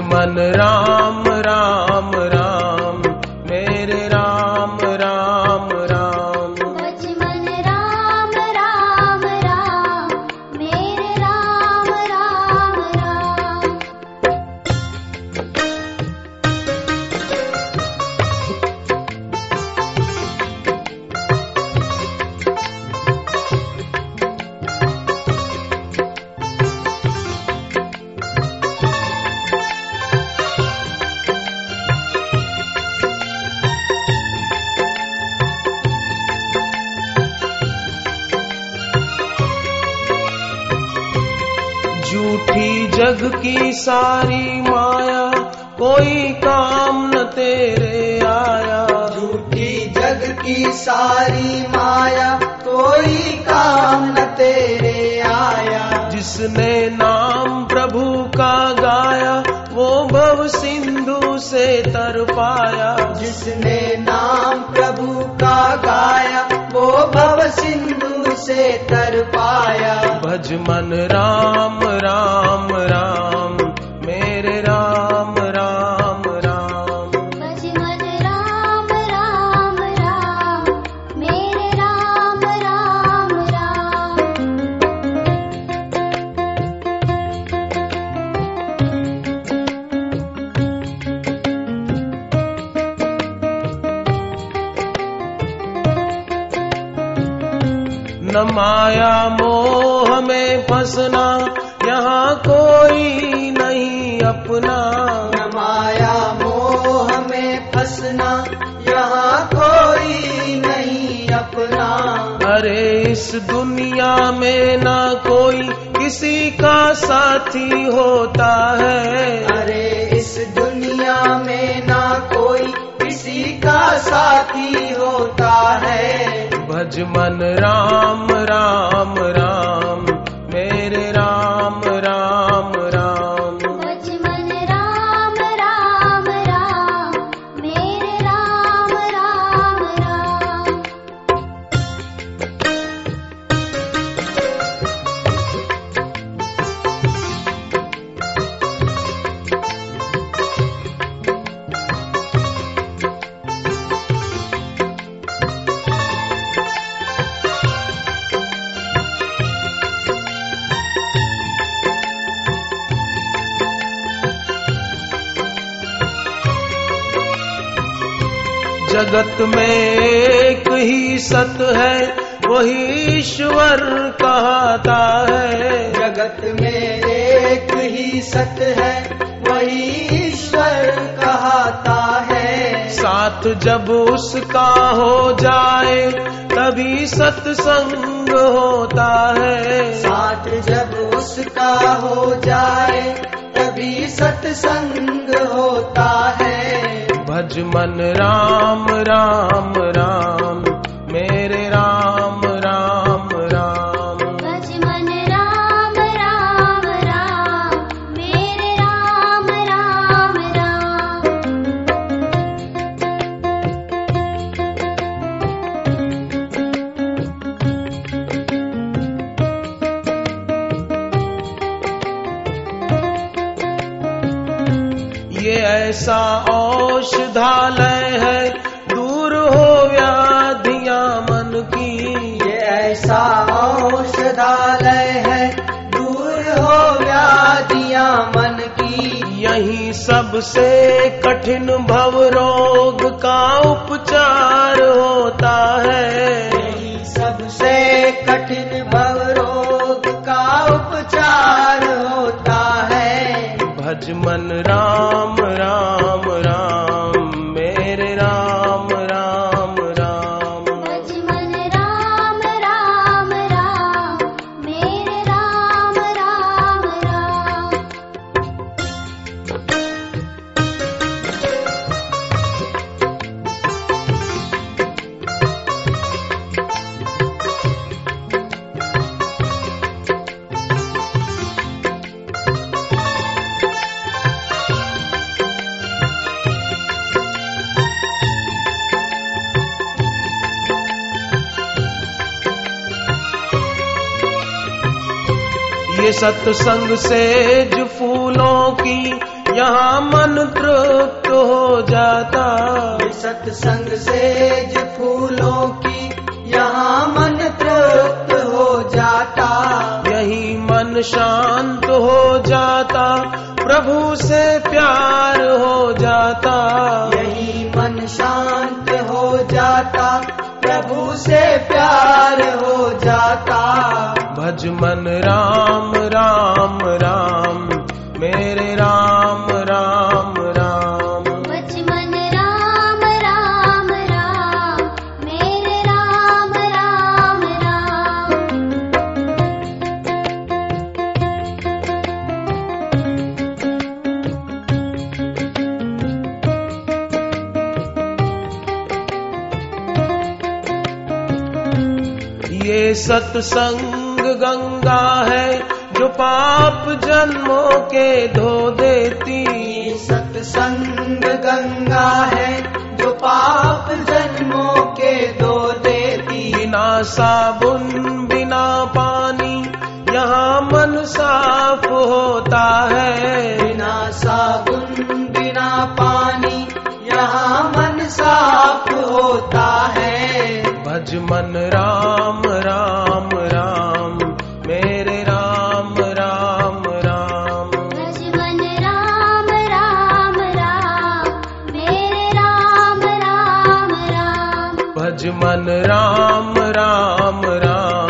मन राम। जग की सारी माया कोई काम न तेरे आया। झूठी जग की सारी माया कोई काम न तेरे आया। जिसने नाम प्रभु का गाया वो भव सिंधु से तर पाया जिसने नाम प्रभु का गाया वो भव सिंधु से तर पाया भज मन राम राम राम। न माया मोह में फंसना यहाँ कोई नहीं अपना। न माया मोह में फंसना यहाँ कोई नहीं अपना। अरे इस दुनिया में ना कोई किसी का साथी होता भज मन राम राम राम। जगत में एक ही सत है वही ईश्वर कहता है। जगत में एक ही सत है वही ईश्वर कहता है। साथ जब उसका हो जाए तभी सत्संग होता है। साथ जब उसका हो जाए तभी सत्संग होता है। भज मन राम राम राम। मेरे राम राम राम। भज मन राम राम राम। मेरे राम राम राम। ये ऐसा औषधालय है दूर हो व्याधिया मन की। ये ऐसा औषधालय है दूर हो व्याधियाँ मन की। यही सबसे कठिन भव रोग का उपचार होता है। यही सबसे कठिन भव रोग का उपचार होता है। भजमन राम राम ये सत्संग सेज फूलों की यहाँ मन तृप्त हो जाता। ये सत्संग सेज फूलों की यहाँ मन तृप्त हो जाता। यही मन शांत हो जाता प्रभु से प्यार हो जाता। यही मन शांत हो जाता प्रभु से प्यार हो जाता। मन राम राम राम। मेरे राम राम राम। भज मन राम राम राम। मेरे राम राम राम। ये सत्संग गंगा है जो पाप जन्मों के धो देती। सत्संग गंगा है जो पाप जन्मों के धो देती। बिना साबुन बिना पानी यहाँ मन साफ़ होता है। बिना साबुन बिना पानी यहाँ मन साफ़ होता है। भज मन राम राम मन राम राम राम।